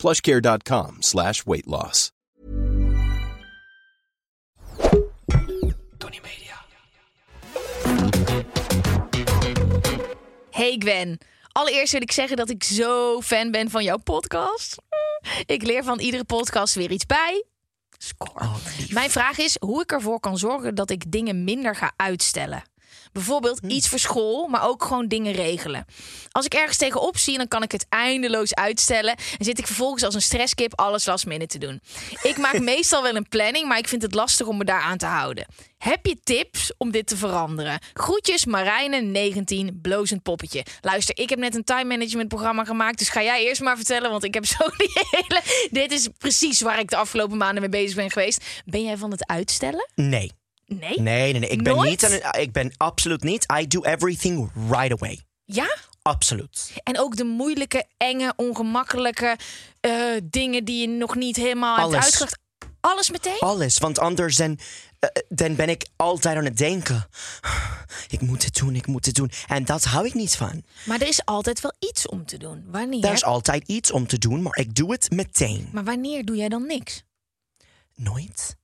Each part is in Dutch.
plushcare.com slash weight loss. Tony Media. Hey Gwen, allereerst wil ik zeggen dat ik zo fan ben van jouw podcast. Ik leer van iedere podcast weer iets bij. Score. Mijn vraag is hoe ik ervoor kan zorgen dat ik dingen minder ga uitstellen. Bijvoorbeeld iets voor school, maar ook gewoon dingen regelen. Als ik ergens tegenop zie, dan kan ik het eindeloos uitstellen. En zit ik vervolgens als een stresskip alles last minute te doen. Ik maak meestal wel een planning, maar ik vind het lastig om me daar aan te houden. Heb je tips om dit te veranderen? Groetjes Marijne, 19, blozend poppetje. Luister, ik heb net een time management programma gemaakt, dus ga jij eerst maar vertellen, want ik heb zo die hele... Dit is precies waar ik de afgelopen maanden mee bezig ben geweest. Ben jij van het uitstellen? Nee. Nee? Nee, nee, nee. Ik ben Nooit? niet het- Ik ben absoluut niet. I do everything right away. Ja? Absoluut. En ook de moeilijke, enge, ongemakkelijke eh, dingen die je nog niet helemaal Alles. hebt uitgedacht. Alles meteen? Alles. Want anders dan, eh, dan ben ik altijd aan het denken. Ik moet het doen, ik moet het doen. En dat hou ik niet van. Maar er is altijd wel iets om te doen. Wanneer? Er is altijd iets om te doen, maar ik doe het meteen. Maar wanneer doe jij dan niks? Nooit.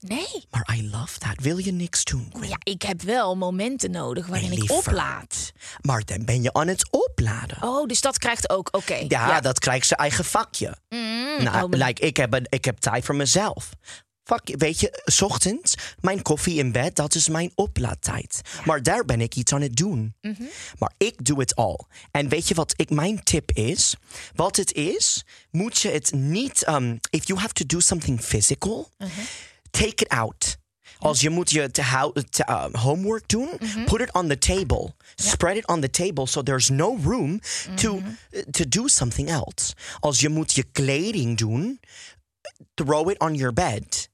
Nee. Maar I love that. Wil je niks doen, Gwen? Ja, ik heb wel momenten nodig waarin Nee, ik oplaad. Maar dan ben je aan het opladen. Oh, dus dat krijgt ook. Oké. Ja, dat krijgt zijn eigen vakje. nou, oh, maar- like, ik, heb een, ik heb tijd voor mezelf. Fuck, weet je, 's ochtends, mijn koffie in bed, dat is mijn oplaadtijd. Maar daar ben ik iets aan het doen. Mhm. Maar ik doe het al. En weet je wat ik, mijn tip is? Wat het is, moet je het niet... Um, if you have to do something physical, Mhm. Take it out. Als je moet je te te, uh, homework doen, Mhm. put it on the table. Spread it on the table so there's no room to, Mhm. uh, to do something else. Als je moet je kleding doen, throw it on your bed.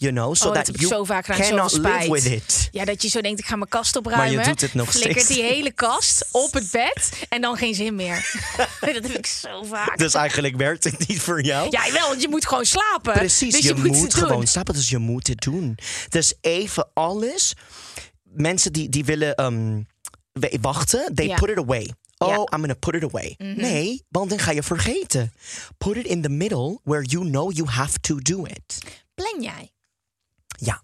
You know, so Oh, dat that you zo vaak gedaan, cannot live with it. Ja, dat je zo denkt, ik ga mijn kast opruimen. Maar je doet het nog flikkert steeds. die hele kast op het bed en dan geen zin meer. dat heb ik zo vaak. Dus eigenlijk werkt het niet voor jou. Ja, wel, want je moet gewoon slapen. Precies, dus je, je, moet, gewoon slapen, dus je moet het doen. Dus even alles. Mensen die, die willen um, we- wachten, they Ja. put it away. Oh. Mhm. I'm gonna put it away. Nee, want dan ga je vergeten. Put it in the middle where you know you have to do it. Plan jij? Ja.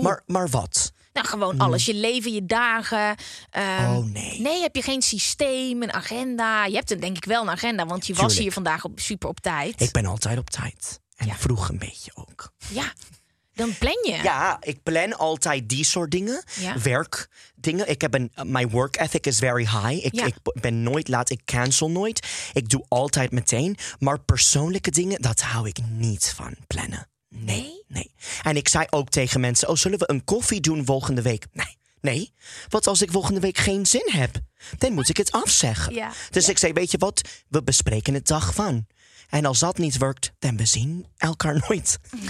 Maar, maar wat? Nou, gewoon alles. Je leven, je dagen. ehm, Hmm. Oh, nee. Nee, heb je geen systeem, een agenda? Je hebt een, denk ik wel een agenda, want je was hier vandaag op, super op tijd. Ik ben altijd op tijd. En Ja. vroeg een beetje ook. Ja, dan plan je. Ja, ik plan altijd die soort dingen. Ja. Werkdingen. Ik heb een, my work ethic is very high. Ik, Ja. ik ben nooit laat, ik cancel nooit. Ik doe altijd meteen. Maar persoonlijke dingen, dat hou ik niet van plannen. Nee, Nee? En ik zei ook tegen mensen, oh, zullen we een koffie doen volgende week? Nee, nee. Wat als ik volgende week geen zin heb? Dan moet ik het afzeggen. Ja, Dus ik zei, weet je wat? We bespreken het dag van. En als dat niet werkt, dan we zien elkaar nooit.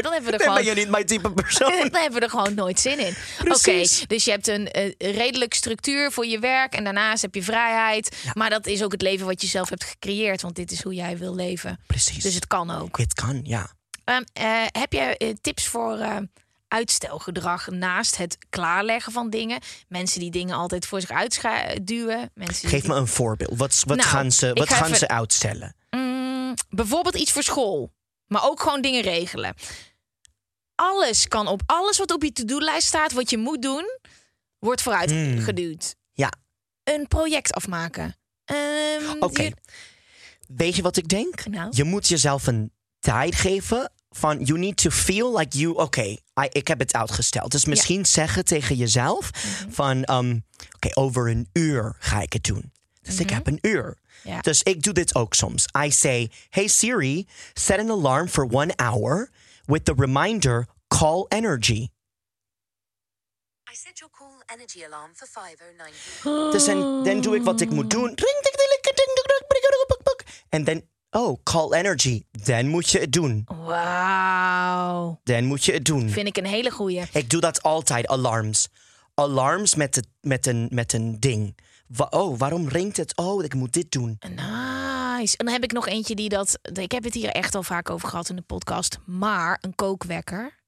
Dan hebben we er Dan gewoon ben je niet mijn type persoon. Dan hebben we er gewoon nooit zin in. Oké, dus je hebt een eh, redelijk structuur voor je werk en daarnaast heb je vrijheid. Maar dat is ook het leven wat je zelf hebt gecreëerd, want dit is hoe jij wil leven. Precies. Dus het kan ook. Het kan, ja. Ehm, eh, heb jij eh, tips voor eh, uitstelgedrag naast het klaarleggen van dingen? Mensen die dingen altijd voor zich uitduwen. Mensen Geef die, me een voorbeeld. Wat, wat Nou, gaan, ze, wat ga gaan even- ze uitstellen? Mm, bijvoorbeeld iets voor school, maar ook gewoon dingen regelen. Alles kan op alles wat op je to-do-lijst staat, wat je moet doen, wordt vooruit Hmm. geduwd. Ja, Een project afmaken. Ehm, oké. je- Weet je wat ik denk? Nou? Je moet jezelf een tijd geven van you need to feel like you, oké, okay, ik heb het uitgesteld. Dus misschien zeggen tegen jezelf van, oké, over een uur ga ik het doen. Dus ik heb een uur. Dus ik doe dit ook soms. I say, hey Siri, set an alarm for one hour with the reminder call energy. I set your call energy alarm for 509. Dus dan, dan doe ik wat ik moet doen. En dan Oh, call energy. Dan moet je het doen. Wauw. Dan moet je het doen. Vind ik een hele goeie. Ik doe dat altijd, alarms. Alarms met, met, een, met een ding. Wa- oh, waarom ringt het? Oh, ik moet dit doen. Nice. En dan heb ik nog eentje die dat... Ik heb het hier echt al vaak over gehad in de podcast. Maar een kookwekker.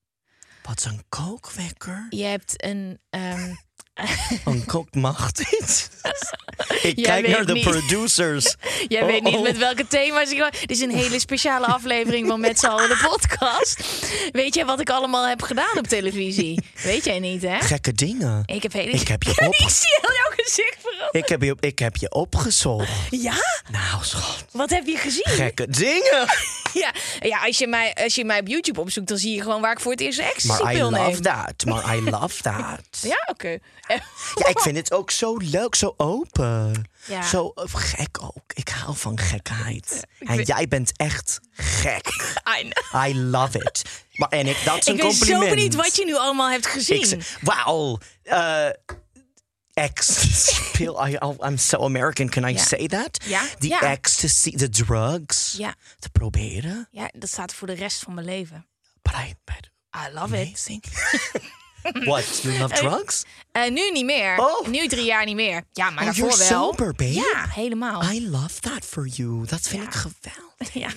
Wat is een kookwekker? Je hebt een... ehm, Mag dit? ik Jij kijk naar de niet. producers. Jij Oh, weet niet oh. met welke thema's ik... Dit is een hele speciale aflevering van Met z'n allen de podcast. Weet jij wat ik allemaal heb gedaan op televisie? Weet jij niet, hè? Gekke dingen. Ik heb hele... Ik heb je op- ik zie heel jouw gezicht. Ik heb je, ik heb je opgezocht. Ja? Nou, schat. Wat heb je gezien? Gekke dingen. Ja, ja als, je mij, als je mij op YouTube opzoekt, dan zie je gewoon waar ik voor het eerst een Maar I neem. love that. Maar I love that. Ja, oké. Eh, Ja, ik vind het ook zo leuk, zo open. Ja. Zo eh, gek ook. Ik hou van gekheid. En vind- jij bent echt gek. I know. I love it. Maar, en ik, dat is een Ik ben compliment. zo benieuwd wat je nu allemaal hebt gezien. Ik Wauw. eh ecstasy pill. I, oh, I'm so American. Can I Ja. say that? Ja. Die Ja. ecstasy, de drugs. Ja. Te proberen. ja, dat staat er voor de rest van mijn leven. But I, but I love it. What? You love drugs? Eh, nu niet meer. Oh. Nu drie jaar niet meer. Ja, maar Oh, daarvoor wel. sober, babe. Ja, helemaal. I love that for you. Dat vind ik geweldig. Ja,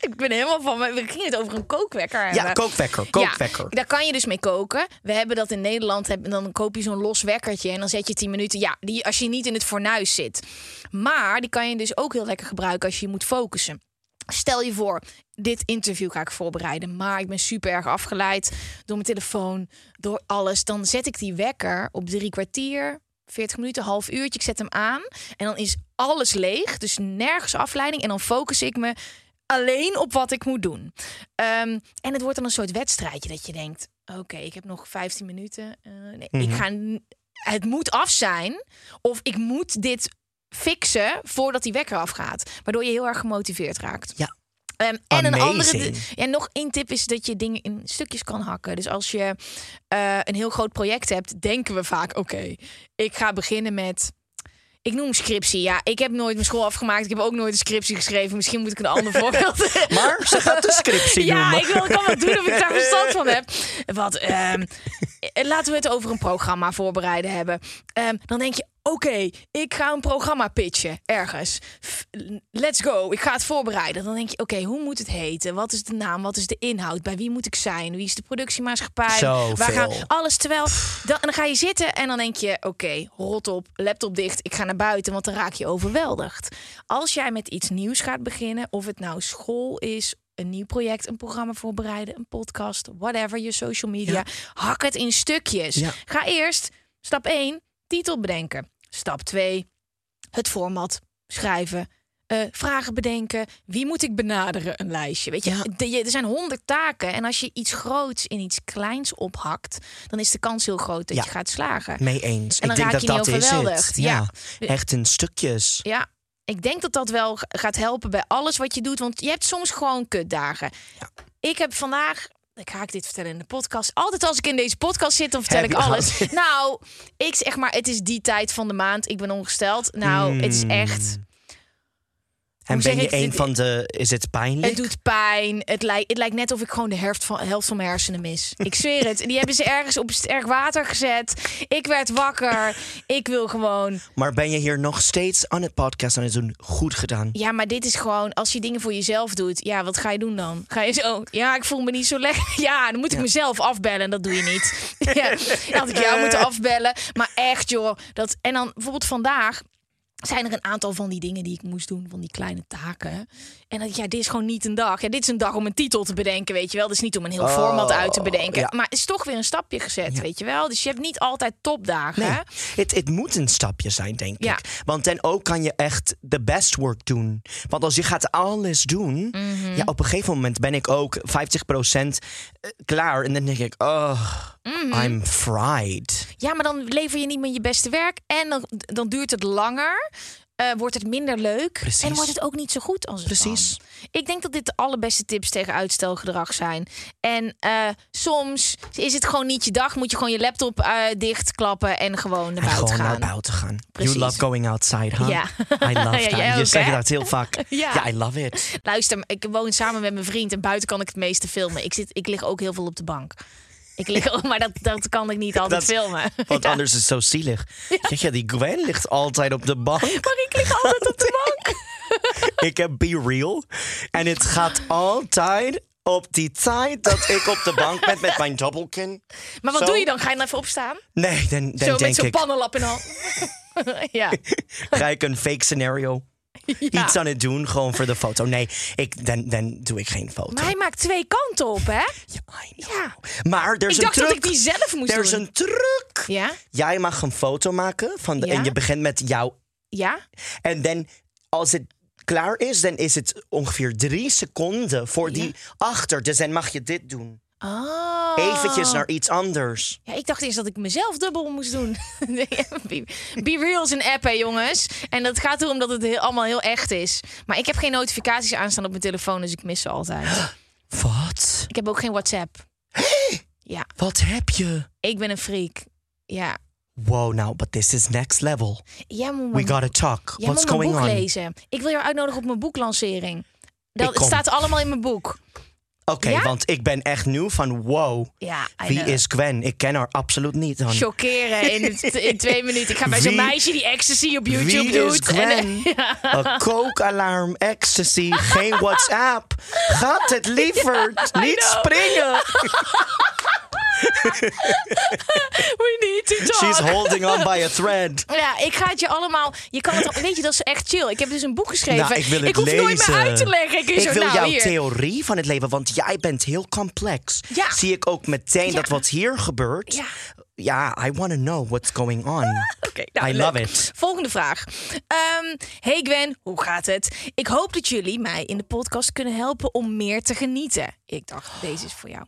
ik, ben helemaal van... me- We gingen het over een kookwekker hebben. Ja, kookwekker, kookwekker. Ja, daar kan je dus mee koken. We hebben dat in Nederland. Dan koop je zo'n los wekkertje en dan zet je 10 minuten. Ja, die, als je niet in het fornuis zit. Maar die kan je dus ook heel lekker gebruiken als je moet focussen. Stel je voor, dit interview ga ik voorbereiden. Maar ik ben super erg afgeleid door mijn telefoon, door alles. Dan zet ik die wekker op drie kwartier, 40 minuten, half uurtje. Ik zet hem aan en dan is alles leeg. Dus nergens afleiding. En dan focus ik me alleen op wat ik moet doen. Ehm, en het wordt dan een soort wedstrijdje dat je denkt... oké, ik heb nog 15 minuten. Eh, nee, Ik ga... n- Het moet af zijn. Of ik moet dit fixen voordat die wekker afgaat. Waardoor je heel erg gemotiveerd raakt. Ja. Ehm, en een andere. Ja, nog één tip is dat je dingen in stukjes kan hakken. Dus als je eh, een heel groot project hebt, denken we vaak: oké, ik ga beginnen met. Ik noem scriptie. Ja, ik heb nooit mijn school afgemaakt. Ik heb ook nooit een scriptie geschreven. Misschien moet ik een ander voorbeeld. Maar ze gaat de scriptie ja, doen. ik wil kan wat doen of ik daar verstand van heb. Wat, ehm, eh, laten we het over een programma voorbereiden hebben. Ehm, dan denk je, oké, ik ga een programma pitchen ergens. Let's go, ik ga het voorbereiden. Dan denk je, oké, hoe moet het heten? Wat is de naam? Wat is de inhoud? Bij wie moet ik zijn? Wie is de productiemaatschappij? Zoveel. Waar gaan alles? Terwijl, dan, dan ga je zitten en dan denk je, oké, rot op, laptop dicht. Ik ga naar buiten, want dan raak je overweldigd. Als jij met iets nieuws gaat beginnen, of het nou school is een nieuw project, een programma voorbereiden, een podcast, whatever, je social media. Hak het in stukjes. Ja. Ga eerst, stap 1, titel bedenken. Stap 2, het format schrijven. eh, vragen bedenken. Wie moet ik benaderen? Een lijstje. Weet je, Ja. de- je- er zijn honderd taken. En als je iets groots in iets kleins ophakt, dan is de kans heel groot dat Ja. je gaat slagen. Mee eens. En dan ik denk raak dat je dat is het. Ja. Ja. Echt in stukjes. Ja, ik denk dat dat wel gaat helpen bij alles wat je doet. Want je hebt soms gewoon kutdagen. Ik heb vandaag. Ik ga ik dit vertellen in de podcast. Altijd als ik in deze podcast zit, dan vertel Heb ik alles. al- Nou, ik zeg maar, het is die tijd van de maand. Ik ben ongesteld. Nou, het is echt. En ben je een van de... Is het pijnlijk? Het doet pijn. Het lijkt, het lijkt net of ik gewoon de helft van, helft van mijn hersenen mis. Ik zweer het. Die hebben ze ergens op sterk water gezet. Ik werd wakker. Ik wil gewoon Maar ben je hier nog steeds aan het podcast aan het doen? Goed gedaan. Ja, maar dit is gewoon, als je dingen voor jezelf doet, ja, wat ga je doen dan? Ga je zo, ja, ik voel me niet zo lekker. Ja, dan moet ik mezelf afbellen en dat doe je niet. ja, dan had ik jou moeten afbellen. Maar echt, joh. Dat, en dan bijvoorbeeld vandaag zijn er een aantal van die dingen die ik moest doen, van die kleine taken. En dat, ja, dit is gewoon niet een dag. Ja, dit is een dag om een titel te bedenken, weet je wel. Dus niet om een heel format uit te bedenken. ja. Maar het is toch weer een stapje gezet, weet je wel. Dus je hebt niet altijd topdagen. Nee, hè? het, het moet een stapje zijn, denk Ja. ik. Want dan ook kan je echt de best work doen. Want als je gaat alles doen, Mhm. ja, op een gegeven moment ben ik ook 50% klaar. En dan denk ik, oh, Mhm. I'm fried. Ja, maar dan lever je niet meer je beste werk. En dan, dan duurt het langer. eh, wordt het minder leuk. Precies. En wordt het ook niet zo goed als het Precies. kan. Ik denk dat dit de allerbeste tips tegen uitstelgedrag zijn. En eh, soms is het gewoon niet je dag. Moet je gewoon je laptop eh, dichtklappen en gewoon naar En buiten gewoon gaan. naar buiten gaan. Precies. You love going outside, huh? Ja. I love Ja, that. je ook, zegt hè? dat heel vaak. Ja. ja, I love it. Luister, ik woon samen met mijn vriend en buiten kan ik het meeste filmen. Ik, zit, ik lig ook heel veel op de bank. Ik lig, maar dat, dat kan ik niet altijd Dat- filmen. Want Ja. anders is het zo zielig. Zeg je, die Gwen ligt altijd op de bank. Maar ik lig altijd op de bank. ik heb Be Real. En het gaat altijd op die tijd dat ik op de bank ben met mijn dobbelkin. Maar wat Zo. doe je dan? Ga je dan even opstaan? Nee, dan, dan Zo met denk zo'n ik, pannenlap in hand. ja. ga ik een fake scenario Ja. iets aan het doen, gewoon voor de foto. Nee, ik, dan, dan doe ik geen foto. Maar hij maakt twee kanten op, hè? Ja. Maar er is Ik een dacht dat truc. ik die zelf moest Er is doen. een truc. Ja? Jij mag een foto maken van de, Ja? en je begint met jou. Ja? En dan, als het klaar is, dan is het ongeveer drie seconden voor die achter. Dus dan mag je dit doen. Oh. Eventjes naar iets anders. Ja, ik dacht eerst dat ik mezelf dubbel moest doen. Nee, Be, Be Real is een app, hè, jongens. En dat gaat erom dat het heel, allemaal heel echt is. Maar ik heb geen notificaties aanstaan op mijn telefoon, dus ik mis ze altijd. Wat? Ik heb ook geen WhatsApp. Ja, Wat heb je? ik ben een freak. Ja. Wow, now, but this is next level. Moet We gotta talk. jij What's moet going boek on? lezen. Ik wil jou uitnodigen op mijn boeklancering. Dat, staat allemaal in mijn boek. Oké, Ja? want ik ben echt nieuw van wow. Ja, Wie is Gwen? Ik ken haar absoluut niet. Dan. Chockeren in, in twee minuten. Ik ga bij zo'n meisje die ecstasy op YouTube Wie doet. is Gwen? En, Een kookalarm, ecstasy, geen WhatsApp. Gaat het liever niet springen? we need to talk. She's holding on by a thread. Ja, ik ga het je allemaal. Je kan het. Weet je, dat is echt chill. Ik heb dus een boek geschreven. Nou, ik wil het hoef nooit meer uit te leggen. Ik, Ik zo, wil nou, jouw hier. theorie van het leven, want jij bent heel complex. Ja. Zie ik ook meteen Ja. dat wat hier gebeurt. Ja. Ja, I want to know what's going on. Nou, I leuk. love it. Volgende vraag. Ehm, hey Gwen, hoe gaat het? Ik hoop dat jullie mij in de podcast kunnen helpen om meer te genieten. Ik dacht, deze is voor jou.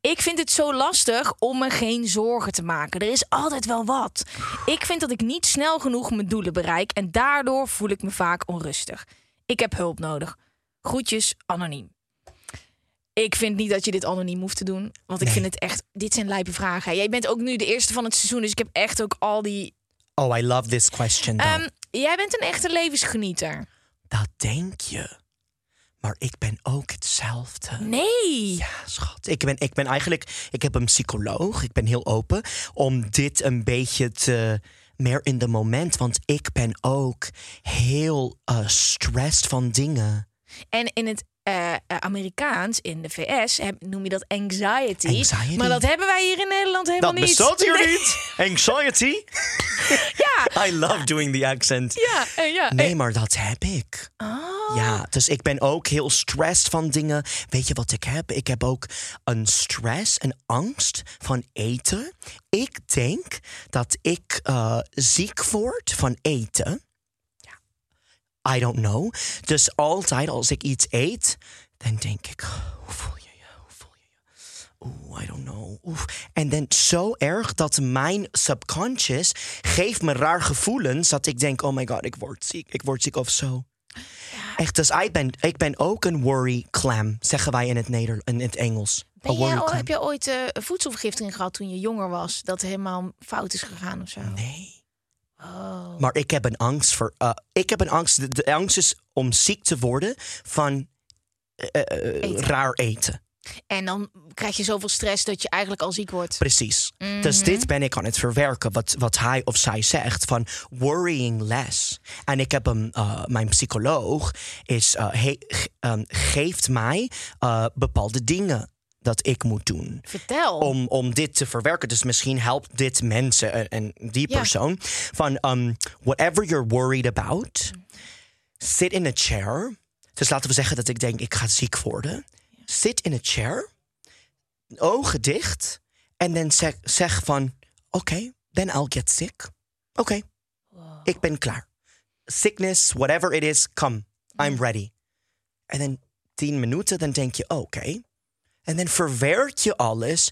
Ik vind het zo lastig om me geen zorgen te maken. Er is altijd wel wat. Ik vind dat ik niet snel genoeg mijn doelen bereik en daardoor voel ik me vaak onrustig. Ik heb hulp nodig. Groetjes, anoniem. Ik vind niet dat je dit anoniem hoeft te doen. Want ik Nee. vind het echt... Dit zijn lijpe vragen. Jij bent ook nu de eerste van het seizoen. Dus ik heb echt ook al die Oh, I love this question. Ehm, jij bent een echte levensgenieter. Dat denk je. Maar ik ben ook hetzelfde. Nee. Ja, schat. Ik ben, ik ben eigenlijk, ik heb een psycholoog. Ik ben heel open om dit een beetje te meer in de moment. Want ik ben ook heel uh, stressed van dingen. En in het eh, eh, Amerikaans, in de VS, heb- noem je dat anxiety. Anxiety. Maar dat hebben wij hier in Nederland helemaal Dat niet. bestaat hier Nee. niet. Anxiety. Ja. I love doing the accent. Ja, eh, ja. Nee, maar dat heb ik. Oh. Ja, dus ik ben ook heel stressed van dingen. Weet je wat ik heb? Ik heb ook een stress, een angst van eten. Ik denk dat ik ziek word van eten. I don't know. Dus altijd als ik iets eet, dan denk ik, hoe voel je je? Hoe voel je je? Oeh, I don't know. Oeh. En dan zo erg dat mijn subconscious geeft me raar gevoelens dat ik denk, oh my god, ik word ziek, ik word ziek of zo. Echt, dus ik ben, ik ben ook een worry clam, zeggen wij in het, Neder in het Engels. Ben jij heb je ooit een voedselvergiftiging gehad toen je jonger was? Dat helemaal fout is gegaan of zo? Nee. Oh. Maar ik heb een angst voor. eh, ik heb een angst. De, de angst is om ziek te worden van eh, eh, Eten. raar eten. En dan krijg je zoveel stress dat je eigenlijk al ziek wordt. Precies. Dus dit ben ik aan het verwerken, wat, wat hij of zij zegt, van worrying less. En ik heb eh, mijn psycholoog is, he- ehm, geeft mij bepaalde dingen dat ik moet doen. Vertel. Om, om dit te verwerken. Dus misschien helpt dit mensen en, en die Ja. persoon. Van um, whatever you're worried about, sit in a chair. Dus laten we zeggen dat ik denk, ik ga ziek worden. Sit in a chair, ogen dicht. En dan zeg, zeg van, oké, then I'll get sick. Oké, ik ben klaar. Sickness, whatever it is, come. I'm ready. En dan tien minuten, dan denk je, oké. En dan verwerk je alles.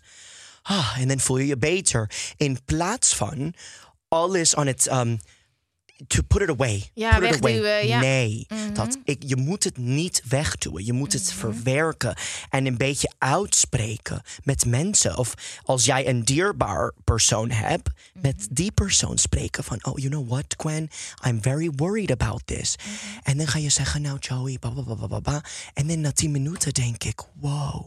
Ah, en dan voel je je beter. In plaats van alles aan het. ehm, to put it away. Ja, put it away. ja. Mhm. Nee, dat ik, je moet het niet wegduwen. Je moet het verwerken en een beetje uitspreken met mensen. Of als jij een dierbaar persoon hebt, met Mhm. die persoon spreken van... Oh, you know what, Gwen? I'm very worried about this. Mhm. En dan ga je zeggen, nou Joey, ba, ba, ba, ba. En dan na tien minuten denk ik, wow...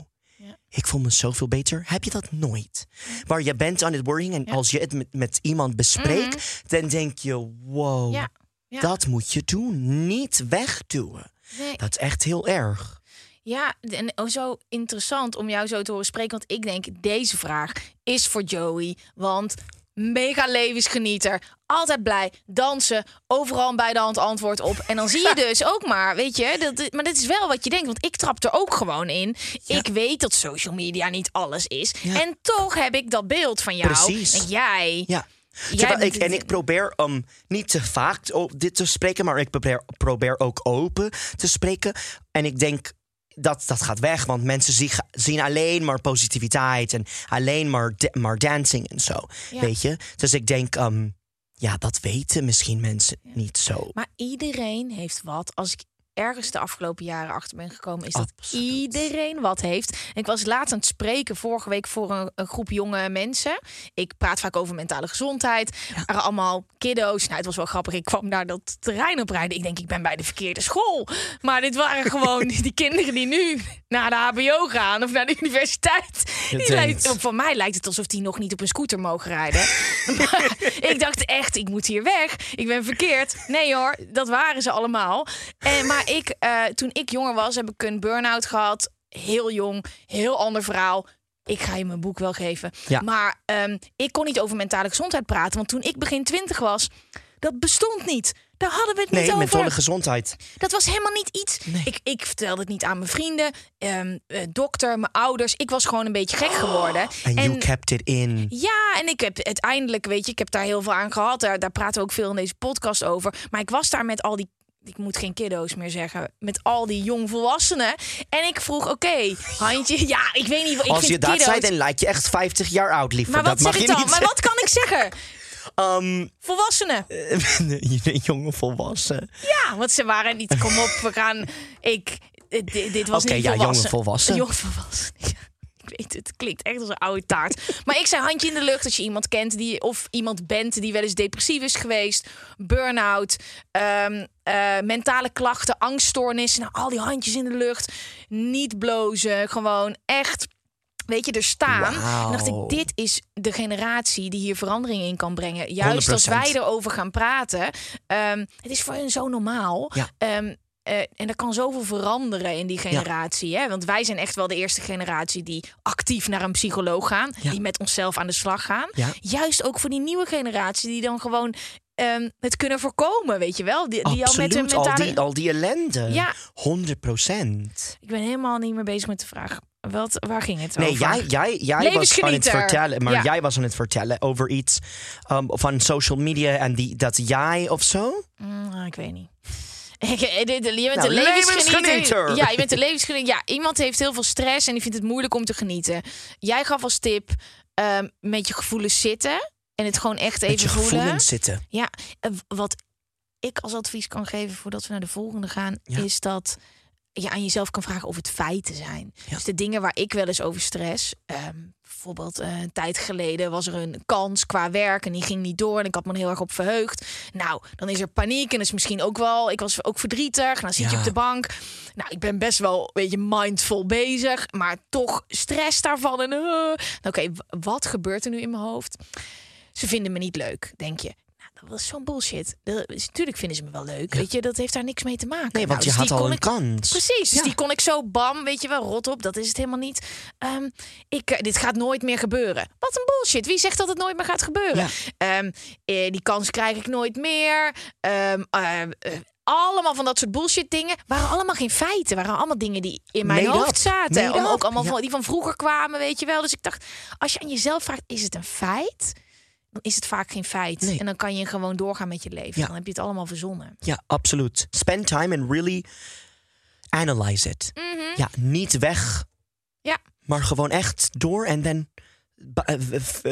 Ik voel me zoveel beter. Heb je dat nooit? Waar je bent aan het worrying en als je het met, met iemand bespreekt, dan denk je: wow, Mhm. Ja, ja. dat moet je doen. Niet wegduwen. Nee. Dat is echt heel erg. Ja, en zo interessant om jou zo te horen spreken. Want ik denk, deze vraag is voor Joey. Want mega levensgenieter. Altijd blij, dansen, overal een bij de hand antwoord op. En dan zie je dus ook maar, weet je, dat, maar dit is wel wat je denkt. Want ik trap er ook gewoon in. Ik weet dat social media niet alles is. Ja. En toch heb ik dat beeld van jou. Precies. En jij. Ja. Jij ik, en ik probeer um, niet te vaak dit te spreken, maar ik probeer, probeer ook open te spreken. En ik denk dat dat gaat weg, want mensen zien, zien alleen maar positiviteit en alleen maar, maar dancing en zo. Ja. Weet je? Dus ik denk, um, ja, dat weten misschien mensen niet zo. Maar iedereen heeft wat. Als ik ergens de afgelopen jaren achter ben gekomen, is dat Absoluut. iedereen wat heeft. En ik was laatst aan het spreken vorige week voor een, een groep jonge mensen. Ik praat vaak over mentale gezondheid. Er allemaal kiddo's. Nou, het was wel grappig. Ik kwam naar dat terrein oprijden. Ik denk, ik ben bij de verkeerde school. Maar dit waren gewoon die kinderen die nu naar de HBO gaan of naar de universiteit. Die lijkt, voor mij lijkt het alsof die nog niet op een scooter mogen rijden. Maar ik dacht echt, ik moet hier weg. Ik ben verkeerd. Nee hoor, dat waren ze allemaal. En, maar ik, eh, toen ik jonger was, heb ik een burn-out gehad. Heel jong, heel ander verhaal. Ik ga je mijn boek wel geven. Ja. Maar ehm, ik kon niet over mentale gezondheid praten. Want toen ik begin twintig was, dat bestond niet. Daar hadden we het niet Nee, over. mentale gezondheid. Dat was helemaal niet iets. Ik, ik vertelde het niet aan mijn vrienden, ehm, eh, dokter, mijn ouders. Ik was gewoon een beetje gek geworden. And you kept it in. Ja, en ik heb uiteindelijk, weet je, ik heb daar heel veel aan gehad. Daar, daar praten we ook veel in deze podcast over. Maar ik was daar met al die. Ik moet geen kiddo's meer zeggen. Met al die jongvolwassenen. En ik vroeg, oké, handje. Ja, ik weet niet. Ik Als je dat kiddo's, zei, dan lijkt je echt 50 jaar oud, liever. Maar wat dat zeg mag je dan? niet Maar wat kan ik zeggen? Um, Volwassenen. jonge volwassen. Ja, want ze waren niet. Kom op, we gaan. Ik. Dit, dit was Oké, niet ja, volwassen. jonge volwassen. Jong volwassen. Ja, ik weet het, het klinkt echt als een oude taart. Maar ik zei handje in de lucht als je iemand kent die of iemand bent die wel eens depressief is geweest, burn-out, ehm, eh, mentale klachten, angststoornissen, nou, al die handjes in de lucht, niet blozen, gewoon echt. Weet je, er staan. En dacht ik, dit is de generatie die hier verandering in kan brengen. Juist als 100%. wij erover gaan praten. Ehm, het is voor hun zo normaal. Ja. Ehm, eh, en er kan zoveel veranderen in die generatie. Hè? Want wij zijn echt wel de eerste generatie die actief naar een psycholoog gaan. Ja. Die met onszelf aan de slag gaan. Ja. Juist ook voor die nieuwe generatie die dan gewoon ehm, het kunnen voorkomen. Weet je wel? Die, die al met hun Absoluut, al mentale... die, al die ellende. Ja. 100 procent. Ik ben helemaal niet meer bezig met de vraag. Wat, waar ging het Nee, over? jij, jij, jij was aan het Levensgenieter. vertellen, maar Ja. jij was aan het vertellen over iets um, van social media en die, dat jij of zo. Mm, ik weet niet. Je bent Nou, een levensgenieter. levensgenieter. Ja, je bent een levensgenieter. Ja, iemand heeft heel veel stress en die vindt het moeilijk om te genieten. Jij gaf als tip ehm, met je gevoelens zitten en het gewoon echt even Met je voelen. gevoelens zitten. Ja, wat ik als advies kan geven voordat we naar de volgende gaan, Ja. is dat je aan jezelf kan vragen of het feiten zijn. Ja. Dus de dingen waar ik wel eens over stress. ehm, bijvoorbeeld eh, een tijd geleden was er een kans qua werk en die ging niet door en ik had me heel erg op verheugd. Nou, dan is er paniek en is misschien ook wel. Ik was ook verdrietig. Dan zit je op de bank. Nou, ik ben best wel een beetje mindful bezig, maar toch stress daarvan. En eh, oké, wat gebeurt er nu in mijn hoofd? Ze vinden me niet leuk, denk je. Dat was zo'n bullshit. Natuurlijk vinden ze me wel leuk. Weet je, dat heeft daar niks mee te maken. Nee, want Nou, je dus had al een ik- kans. Precies, dus die kon ik zo bam, weet je wel, rot op. Dat is het helemaal niet. Ehm, ik, eh, dit gaat nooit meer gebeuren. Wat een bullshit. Wie zegt dat het nooit meer gaat gebeuren? Ja. Ehm, eh, die kans krijg ik nooit meer. Ehm, eh, allemaal van dat soort bullshit dingen. Waren allemaal geen feiten. Waren allemaal dingen die in mijn Made hoofd up. zaten. Made Om- up. ook allemaal van, die van vroeger kwamen, weet je wel. Dus ik dacht, als je aan jezelf vraagt, is het een feit? Is het vaak geen feit. Nee. En dan kan je gewoon doorgaan met je leven. Ja. Dan heb je het allemaal verzonnen. Ja, absoluut. Spend time and really analyze it. Ja, niet weg, Ja. maar gewoon echt door en dan eh,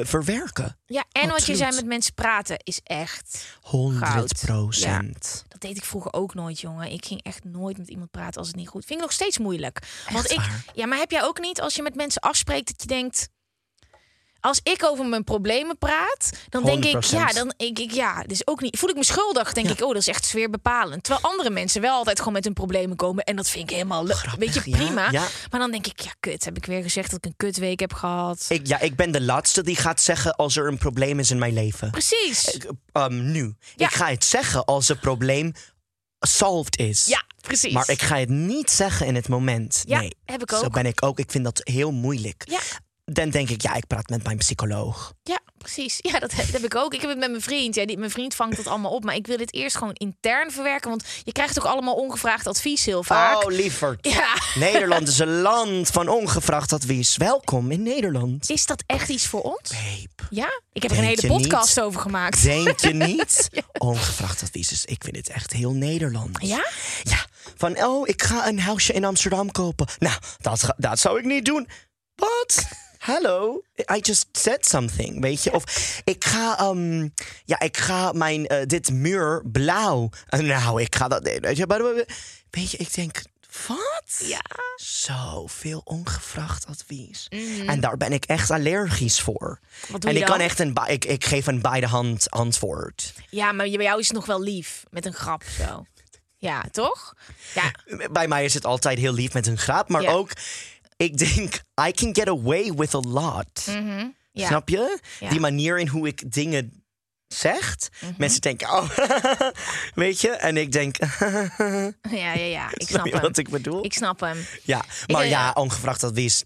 verwerken. Ja, en wat je zei met mensen praten is echt 100 Ja. procent. Dat deed ik vroeger ook nooit, jongen. Ik ging echt nooit met iemand praten als het niet goed. Vind ik nog steeds moeilijk. Want ik, waar? ja, maar heb jij ook niet als je met mensen afspreekt dat je denkt. Als ik over mijn problemen praat, dan denk ik, 100%. ja, dan ik, ik ja, dus ook niet. Voel ik me schuldig, denk ik, oh, dat is echt sfeerbepalend. Terwijl andere mensen wel altijd gewoon met hun problemen komen en dat vind ik helemaal leuk. Weet je, prima. ja. Maar dan denk ik, ja, kut, heb ik weer gezegd dat ik een kutweek heb gehad. Ik, ja, ik ben de laatste die gaat zeggen als er een probleem is in mijn leven. Precies. Ik, ehm, nu. Ik ga het zeggen als het probleem solved is. Ja, precies. Maar ik ga het niet zeggen in het moment. Ja, nee. heb ik Zo ook. ben ik ook. Ik vind dat heel moeilijk. Ja, Dan denk ik, ja, ik praat met mijn psycholoog. Ja, precies. Ja, dat, dat heb ik ook. Ik heb het met mijn vriend. Ja, die, mijn vriend vangt dat allemaal op. Maar ik wil dit eerst gewoon intern verwerken. Want je krijgt ook allemaal ongevraagd advies heel vaak. Oh, lieverd. Ja. Nederland is een land van ongevraagd advies. Welkom in Nederland. Is dat echt iets voor ons? Babe, Ja? Ik heb er een hele podcast niet? over gemaakt. denk je niet? Ongevraagd advies is, ik vind het echt heel Nederlands. Ja? Ja, van oh, ik ga een huisje in Amsterdam kopen. Nou, dat, dat zou ik niet doen. Wat? Hallo? I just said something, weet je? Of ik ga, ehm, ja, ik ga mijn, eh, dit muur blauw. Eh, nou, ik ga dat, weet je, weet je, ik denk, wat? Ja. Zoveel ongevraagd advies. En daar ben ik echt allergisch voor. Mhm. Wat doe en je ik dan? kan echt een, ik, ik geef een bij de hand antwoord. Ja, maar bij jou is het nog wel lief. Met een grap zo. Ja, toch? Ja. bij mij is het altijd heel lief met een grap, maar Ja. ook ik denk I can get away with a lot. Mhm. ja. Snap je? Ja. Mhm. Die manier in hoe ik dingen zeg. Mensen denken, oh, weet je? En ik denk, Ja, ja, ja. Ik snap hem. wat ik bedoel? Ik snap hem. ja, maar eh, ja, ongevraagd advies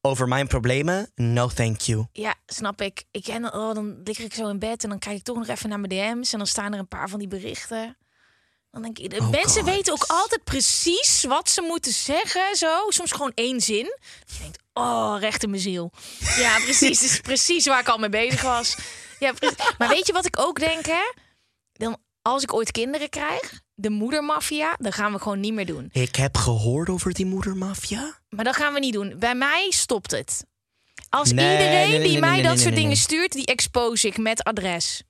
over mijn problemen, no thank you. Ja, snap ik. ik en oh, dan lig ik zo in bed en dan kijk ik toch nog even naar mijn DM's. En dan staan er een paar van die berichten. Dan denk ik, de Oh mensen God. weten ook altijd precies wat ze moeten zeggen. Zo, soms gewoon één zin. Je denkt, oh, recht in mijn ziel. Ja, precies. Dit is precies waar ik al mee bezig was. Ja, precies. Maar weet je wat ik ook denk, hè? Dan, als ik ooit kinderen krijg, de moedermafia, dan gaan we gewoon niet meer doen. Ik heb gehoord over die moedermafia. Maar dat gaan we niet doen. Bij mij stopt het. Als Nee, iedereen nee, nee, die mij dat soort dingen stuurt, die expose ik met adres.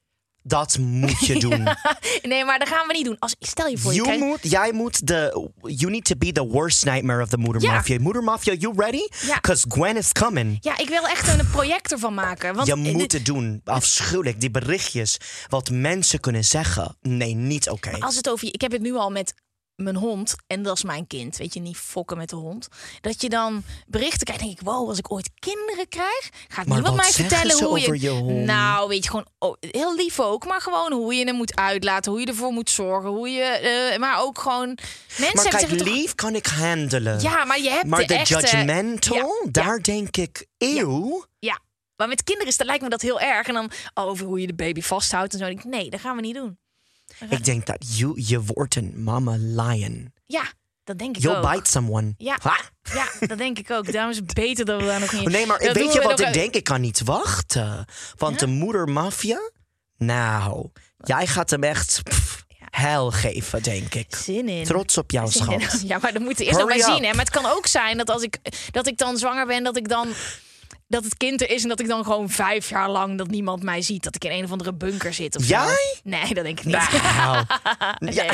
Dat moet je doen. Nee, maar dat gaan we niet doen. Als, stel je voor, je You krijgt- moet, jij moet de. You need to be the worst nightmare of the moeder Ja. mafia. Moeder mafia, you ready? Ja. Because Gwen is coming. Ja, ik wil echt een project ervan maken. Want Je moet het doen. Afschuwelijk. Die berichtjes. Wat mensen kunnen zeggen. Nee, niet oké. als het over je, ik heb het nu al met mijn hond en dat is mijn kind. Weet je, niet fokken met de hond. Dat je dan berichten krijgt, denk ik, wow, als ik ooit kinderen krijg, gaat Maar niemand wat mij vertellen hoe over je. je hond? Nou, weet je gewoon, oh, heel lief ook, maar gewoon hoe je hem moet uitlaten, hoe je ervoor moet zorgen, hoe je, eh, maar ook gewoon mensen maar kijk, zeggen lief kan ik handelen. Ja, maar je hebt maar de, de echte, judgmental, Ja, daar denk ik, eeuw. Ja, maar met kinderen is, dat lijkt me dat heel erg. En dan over hoe je de baby vasthoudt en zo. denk ik, nee, dat gaan we niet doen. Ik denk dat you, je wordt een mama lion. Ja, dat denk ik You'll ook. bite someone. Ja. Ha! Ja, dat denk ik ook. Daarom is het beter dat we daar nog niet... Nee, maar Dat weet je we wat ik uit- denk? Ik kan niet wachten. Want de moedermafia, nou, jij gaat hem echt pff, hel geven, denk ik. Zin in. Trots op jou, Zin in. schat. Ja, maar dan moet je eerst nog bij zien. Hè? Maar het kan ook zijn dat als ik, dat ik dan zwanger ben, dat ik dan... Dat het kind er is en dat ik dan gewoon vijf jaar lang dat niemand mij ziet. Dat ik in een of andere bunker zit of zo. Jij? Nee, dat denk ik niet. Nou. Nee.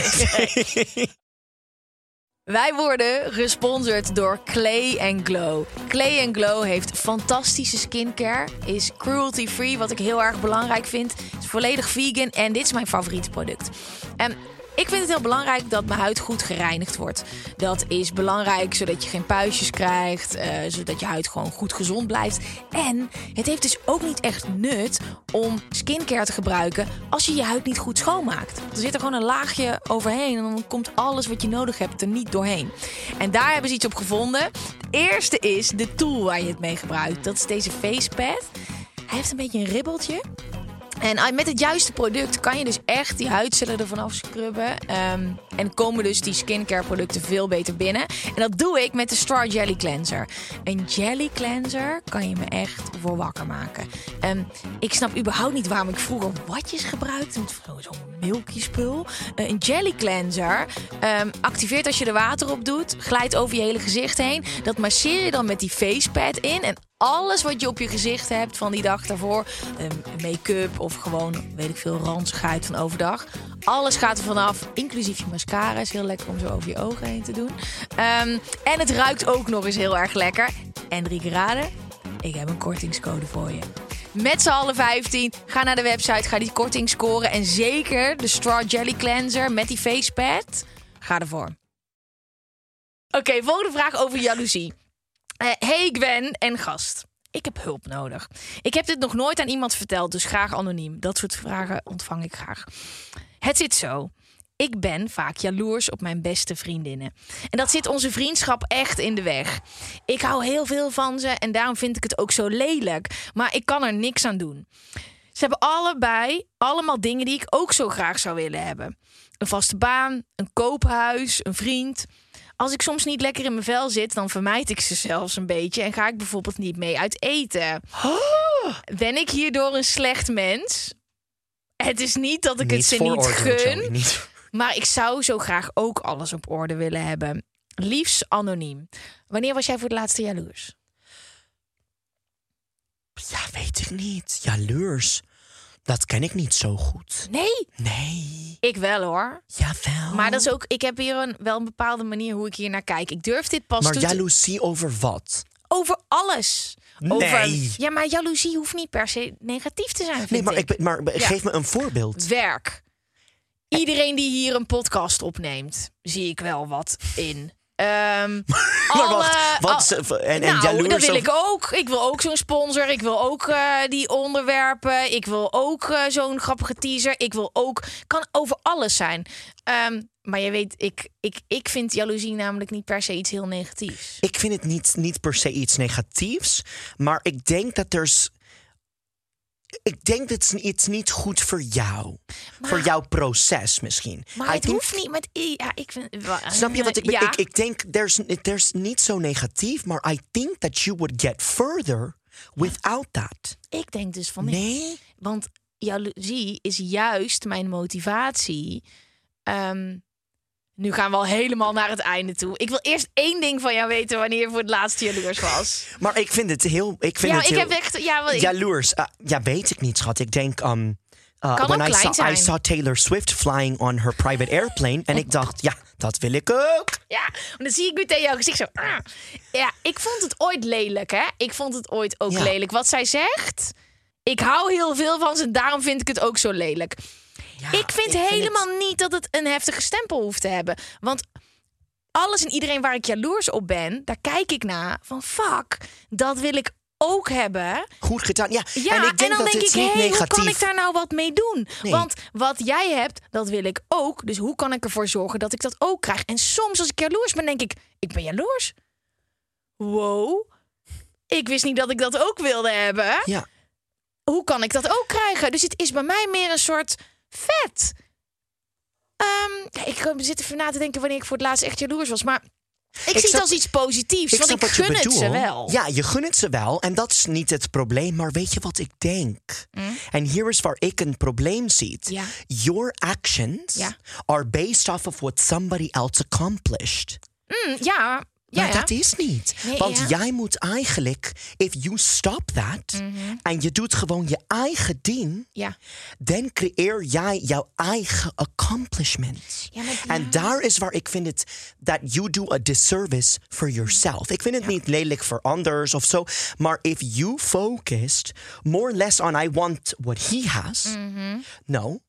Wij worden gesponsord door Clay Glow. Clay Glow heeft fantastische skincare, is cruelty free, wat ik heel erg belangrijk vind. Is volledig vegan en dit is mijn favoriete product. En ik vind het heel belangrijk dat mijn huid goed gereinigd wordt. Dat is belangrijk zodat je geen puistjes krijgt, eh, zodat je huid gewoon goed gezond blijft. En het heeft dus ook niet echt nut om skincare te gebruiken als je je huid niet goed schoonmaakt. Er zit er gewoon een laagje overheen en dan komt alles wat je nodig hebt er niet doorheen. En daar hebben ze iets op gevonden. Het eerste is de tool waar je het mee gebruikt. Dat is deze facepad. Hij heeft een beetje een ribbeltje. En met het juiste product kan je dus echt die huidcellen ervan afscrubben. Ehm, En komen dus die skincare producten veel beter binnen. En dat doe ik met de Star Jelly Cleanser. Een jelly cleanser kan je me echt voor wakker maken. Ehm, ik snap überhaupt niet waarom ik vroeger watjes gebruikte. Met zo'n milky spul. Eh, een jelly cleanser ehm, activeert als je er water op doet. Glijdt over je hele gezicht heen. Dat masseer je dan met die facepad in. En alles wat je op je gezicht hebt van die dag daarvoor. ehm, Make-up of gewoon, weet ik veel, ranzigheid van overdag. Alles gaat er vanaf, inclusief je mascara. Is heel lekker om zo over je ogen heen te doen. Ehm, en het ruikt ook nog eens heel erg lekker. En drie keer raden, ik heb een kortingscode voor je. Met z'n allen 15. Ga naar de website, ga die korting scoren. En zeker de Straw Jelly Cleanser met die facepad. Ga ervoor. Oké, volgende vraag over jaloezie. Eh, hey Gwen en gast. Ik heb hulp nodig. Ik heb dit nog nooit aan iemand verteld, dus graag anoniem. Dat soort vragen ontvang ik graag. Het zit zo. Ik ben vaak jaloers op mijn beste vriendinnen. En dat zit onze vriendschap echt in de weg. Ik hou heel veel van ze en daarom vind ik het ook zo lelijk. Maar ik kan er niks aan doen. Ze hebben allebei allemaal dingen die ik ook zo graag zou willen hebben. Een vaste baan, een koophuis, een vriend. Als ik soms niet lekker in mijn vel zit, dan vermijd ik ze zelfs een beetje en ga ik bijvoorbeeld niet mee uit eten. Ben ik hierdoor een slecht mens? Het is niet dat ik het ze niet gun, niet- maar ik zou zo graag ook alles op orde willen hebben. Liefst anoniem. Wanneer was jij voor het laatste jaloers? Ja, weet ik niet. Jaloers. Dat ken ik niet zo goed. Nee, Nee. ik wel hoor. Jawel. Maar dat is ook, ik heb hier een, wel een bepaalde manier hoe ik hier naar kijk. Ik durf dit pas Maar toe te- jaloezie over wat? over alles. Nee. Over, ja, maar jaloezie hoeft niet per se negatief te zijn. Vind Nee, maar, ik. ik, ben- maar Ja. geef me een voorbeeld. Werk. Iedereen die hier een podcast opneemt, zie ik wel wat in. Maar alle- wacht, wat al- en, en nou, dat wil ik ook. Ik wil ook zo'n sponsor. Ik wil ook eh, die onderwerpen. Ik wil ook eh, zo'n grappige teaser. Ik wil ook... Kan over alles zijn. Ehm, maar je weet, ik, ik, ik vind jaloezie namelijk niet per se iets heel negatiefs. Ik vind het niet, niet per se iets negatiefs, maar ik denk dat er. Ik denk dat het is niet goed voor jou. voor jouw proces misschien. Maar I het think- hoeft niet met... Ja, ik vind... Snap je wat ik bedoel? Ja. Ik, ik denk, there's, there's niet zo negatief, maar I think that you would get further without that. Ik denk dus van niet. Nee? Want jaloezie is juist mijn motivatie. Ehm, nu gaan we al helemaal naar het einde toe. Ik wil eerst één ding van jou weten wanneer je voor het laatst jaloers was. Maar ik vind het heel. Ik vind ja, het ik heel, heb echt. Ja, wel, ik- Jaloers. Uh, ja, weet ik niet, schat. Ik denk. Um, uh, Kan when ook I klein saw, I zijn. saw Taylor Swift flying on her private airplane. En ik dacht, ja, dat wil ik ook. ja, dan zie ik meteen jouw gezicht zo. ah. Ja, ik vond het ooit lelijk, hè? Ik vond het ooit ook Ja. lelijk. Wat zij zegt. Ik hou heel veel van ze en daarom vind ik het ook zo lelijk. Ja, ik vind helemaal niet dat het een heftige stempel hoeft te hebben. Want alles en iedereen waar ik jaloers op ben, daar kijk ik naar van fuck, dat wil ik ook hebben. Goed gedaan. Ja, Ja, en ik denk dan dat denk ik, hé, hoe kan ik daar nou wat mee doen? Nee. Want wat jij hebt, dat wil ik ook. Dus hoe kan ik ervoor zorgen dat ik dat ook krijg? En soms als ik jaloers ben, denk ik, ik ben jaloers. Wow. Ik wist niet dat ik dat ook wilde hebben Ja, hoe kan ik dat ook krijgen? Dus het is bij mij meer een soort vet. Ja, ik zit even na te denken wanneer ik voor het laatst echt jaloers was. Maar ik, zie het als iets positiefs. ik want ik gun het ze wel. Ja, je gun het ze wel. En dat is niet het probleem. Maar weet je wat ik denk? En hier is waar ik een probleem zie. Your actions are based off of what somebody else accomplished. Hm, ja, ja, maar ja. dat is niet. Nee, Want ja. Mhm. jij moet eigenlijk, if you stop that en je doet gewoon je eigen ding, ja. dan creëer jij jouw eigen maar- En daar is waar ik vind het that you do a disservice for yourself. Ik vind het niet lelijk voor anders of zo, maar if you focused more or less on I want what he has, Mhm. no,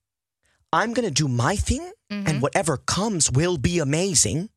I'm gonna do my thing And whatever comes will be amazing.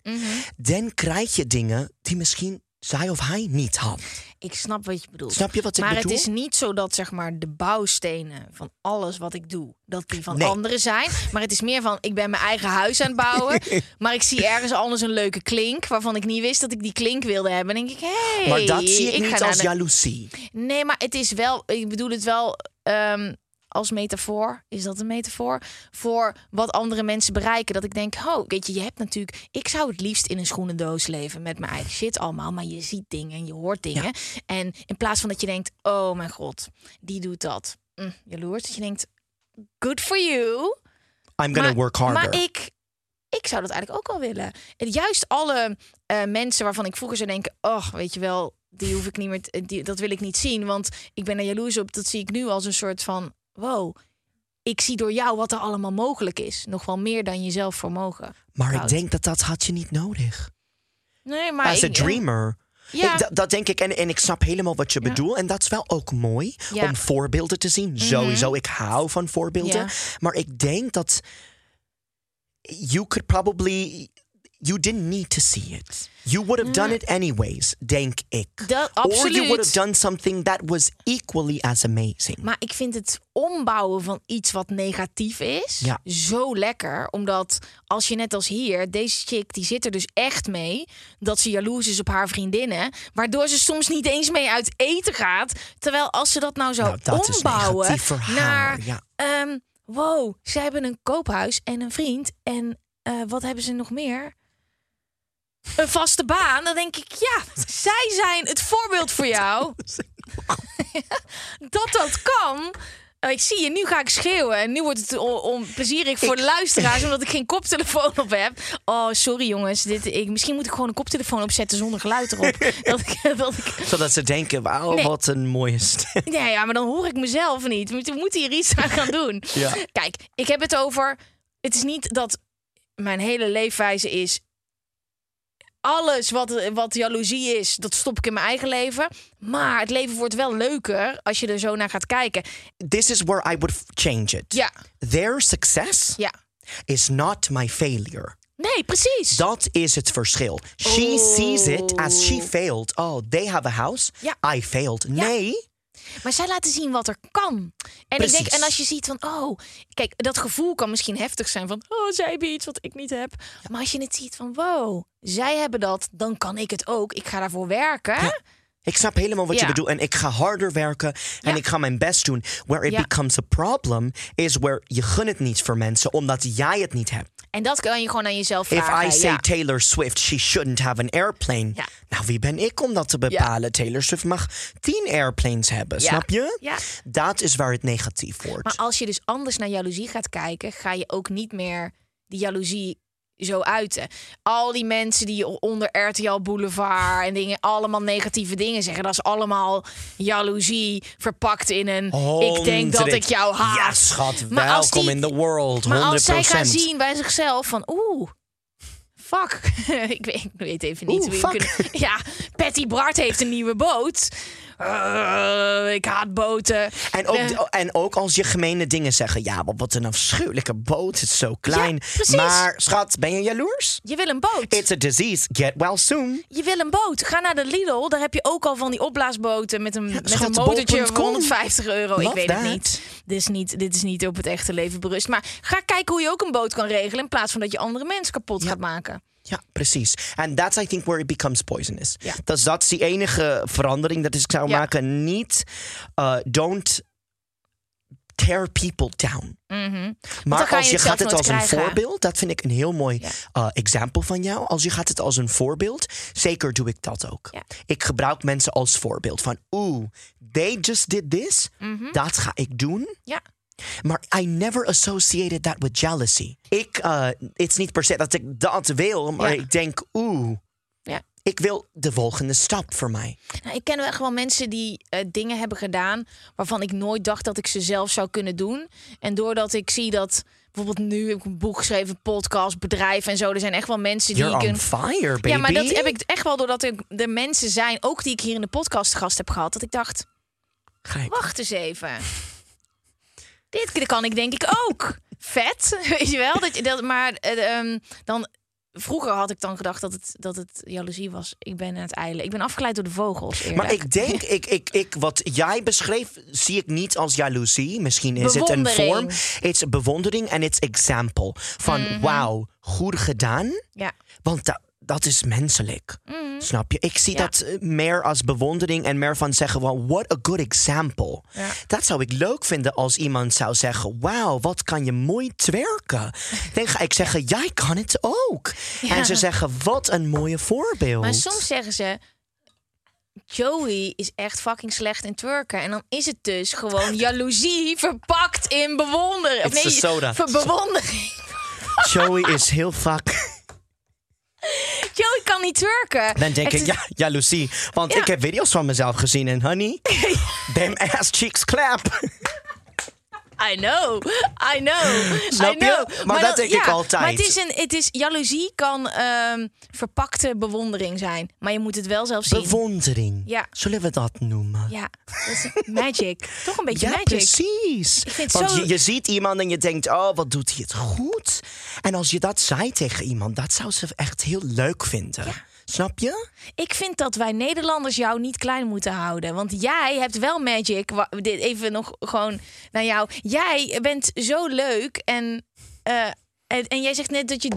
Dan krijg je dingen die misschien zij of hij niet had. Ik snap wat je bedoelt. Snap je wat ik maar bedoel? het is niet zo dat zeg maar de bouwstenen van alles wat ik doe, dat die van Nee. anderen zijn. Maar het is meer van ik ben mijn eigen huis aan het bouwen. maar ik zie ergens anders een leuke klink waarvan ik niet wist dat ik die klink wilde hebben. En denk ik, hé, maar dat zie ik, niet als de- jaloezie. Nee, maar het is wel. Ik bedoel het wel. ehm, als metafoor. Is dat een metafoor? Voor wat andere mensen bereiken. Dat ik denk, oh, weet je, je hebt natuurlijk... Ik zou het liefst in een schoenendoos leven met mijn eigen shit allemaal. Maar je ziet dingen en je hoort dingen. En in plaats van dat je denkt, oh mijn god, die doet dat. Mm, jaloers. Dat je denkt, good for you. I'm gonna Maar- work harder. Maar ik, ik zou dat eigenlijk ook wel willen. En juist alle eh, mensen waarvan ik vroeger zou denken... oh, weet je wel, die hoef ik niet meer... te- die, dat wil ik niet zien, want ik ben er jaloers op. Dat zie ik nu als een soort van... wow, ik zie door jou wat er allemaal mogelijk is. Nog wel meer dan jezelf vermogen. maar ik denk dat dat had je niet nodig. Nee, maar As a ik- dreamer. Ja. Ik, dat, dat denk ik. En, en ik snap helemaal wat je bedoelt. En dat is wel ook mooi Ja. Mhm. om voorbeelden te zien. Sowieso, ik hou van voorbeelden. Maar ik denk dat you could probably... You didn't need to see it. You would have done it anyways, denk ik. Dat, Or you would absoluut. have done something that was equally as amazing. Maar ik vind het ombouwen van iets wat negatief is Ja. zo lekker. Omdat als je net als hier, deze chick die zit er dus echt mee dat ze jaloers is op haar vriendinnen. Waardoor ze soms niet eens mee uit eten gaat. Terwijl als ze dat nou zou Nou, ombouwen naar... ja. ehm, wow, zij hebben een koophuis en een vriend. En eh, wat hebben ze nog meer? Een vaste baan. Dan denk ik, ja, zij zijn het voorbeeld voor jou dat dat kan. Oh, ik zie je, nu ga ik schreeuwen. En nu wordt het on, onplezierig voor de luisteraars... omdat ik geen koptelefoon op heb. Oh, sorry jongens. Dit, ik, misschien moet ik gewoon een koptelefoon opzetten zonder geluid erop. dat ik, dat ik, Zodat ze denken, wauw, Nee. wat een mooie stem. ja, ja, maar dan hoor ik mezelf niet. We moeten- we moeten hier iets aan gaan doen. Ja. Kijk, ik heb het over... Het is niet dat mijn hele leefwijze is... Alles wat, wat jaloezie is, dat stop ik in mijn eigen leven. Maar het leven wordt wel leuker als je er zo naar gaat kijken. This is where I would change it. Ja, Their success ja. is not my failure. Nee, precies. Dat is het verschil. She Oh. sees it as she failed. Oh, they have a house. Ja. I failed. Nee. Maar zij laten zien wat er kan. En ik denk, en als je ziet van, oh, kijk, dat gevoel kan misschien heftig zijn van, oh, zij hebben iets wat ik niet heb. Maar als je het ziet van, wow, zij hebben dat, dan kan ik het ook. Ik ga daarvoor werken. Ik snap helemaal wat je bedoelt. En ik ga harder werken. En Ja. ik ga mijn best doen. Where it Ja. becomes a problem is where je gun het niet voor mensen omdat jij het niet hebt. En dat kan je gewoon aan jezelf If vragen. I say ja. Taylor Swift, she shouldn't have an airplane. Ja. Nou, wie ben ik om dat te bepalen? Taylor Swift mag tien airplanes hebben, snap je? Ja. Dat is waar het negatief wordt. Maar als je dus anders naar jaloezie gaat kijken, ga je ook niet meer die jaloezie zo uiten. Al die mensen die onder RTL Boulevard en dingen allemaal negatieve dingen zeggen, dat is allemaal jaloezie verpakt in een ik denk dat ik jou haat. Ja, schat, Maar welkom die- in the world. 100%. Maar als zij gaan zien bij zichzelf van oeh, fuck, ik, weet, ik weet even niet Oeh, hoe je fuck. kunt- Ja, Patty Bart heeft een nieuwe boot. Eh, ik haat boten. En ook, en ook als je gemene dingen zeggen. Ja, wat een afschuwelijke boot. Het is zo klein. maar schat, ben je jaloers? je wil een boot. It's a disease. Get well soon. Je wil een boot. Ga naar de Lidl. Daar heb je ook al van die opblaasboten met een, met schat, een motortje van 150 euro. ik weet that. het niet. Dit is niet. Dit is niet op het echte leven berust. Maar ga kijken hoe je ook een boot kan regelen. In plaats van dat je andere mensen kapot gaat maken. Ja, precies. En that's I think where it becomes poisonous. Ja. Dus dat is die enige verandering dat ik zou Ja. maken. Niet, uh, don't tear people down. Mhm. Maar je als je gaat het als een voorbeeld, dat vind ik een heel mooi Ja. uh, example van jou. Als je gaat het als een voorbeeld, zeker doe ik dat ook. Ja. Ik gebruik mensen als voorbeeld van, oeh, they just did this, Mhm. dat ga ik doen. Ja. Maar I never associated that with jealousy. Ik, uh, it's niet per se dat ik dat wil, maar Ja. ik denk, oeh, Ja. ik wil de volgende stap voor mij. Nou, ik ken wel echt wel mensen die eh, dingen hebben gedaan waarvan ik nooit dacht dat ik ze zelf zou kunnen doen. En doordat ik zie dat bijvoorbeeld nu heb ik een boek geschreven, podcast, bedrijf en zo. Er zijn echt wel mensen die You're ik on een fire, baby. Ja, maar dat heb ik echt wel doordat er de mensen zijn, ook die ik hier in de podcast gast heb gehad, dat ik dacht, Gek. wacht eens even. Dit kan ik denk ik ook. Vet, weet je wel? Dat, je- dat, maar eh, ehm, dan, vroeger had ik dan gedacht dat het, dat het jaloezie was. Ik ben aan het eilen. Ik ben afgeleid door de vogels. Eerlijk. Maar ik denk, ik, ik, ik, wat jij beschreef, zie ik niet als jaloezie. Misschien is het een vorm. Het is bewondering en het is example. Van Mhm. wauw, goed gedaan. Ja. Want dat, dat is menselijk. Mhm. Snap je? Ik zie Ja. dat eh, meer als bewondering en meer van zeggen: well, what a good example. Ja. Dat zou ik leuk vinden als iemand zou zeggen: wauw, wat kan je mooi twerken. Dan ga ik zeggen: jij kan het ook. Ja. En ze zeggen: wat een mooie voorbeeld. Maar soms zeggen ze. Joey is echt fucking slecht in twerken. En dan is het dus gewoon jaloezie verpakt in bewondering. Of It's the soda. bewondering. Joey is heel vaak. Joey kan niet twerken. Dan denk Het ik: is- ja, jaloezie. Want Ja. ik heb video's van mezelf gezien en honey, them ass cheeks clap. I know, I know, Snap I je? know. Maar dat denk ik altijd. Maar het is een, het is jaloezie kan ehm, verpakte bewondering zijn, maar je moet het wel zelf zien. Bewondering. Ja. Zullen we dat noemen? ja, dat is magic. Toch een beetje Ja, magic. precies. Want zo- je, je ziet iemand en je denkt, oh, wat doet hij het goed. En als je dat zei tegen iemand, dat zou ze echt heel leuk vinden. Snap je? Ik vind dat wij Nederlanders jou niet klein moeten houden. Want jij hebt wel magic. Even nog gewoon naar jou. Jij bent zo leuk en. eh, en, en jij zegt net dat je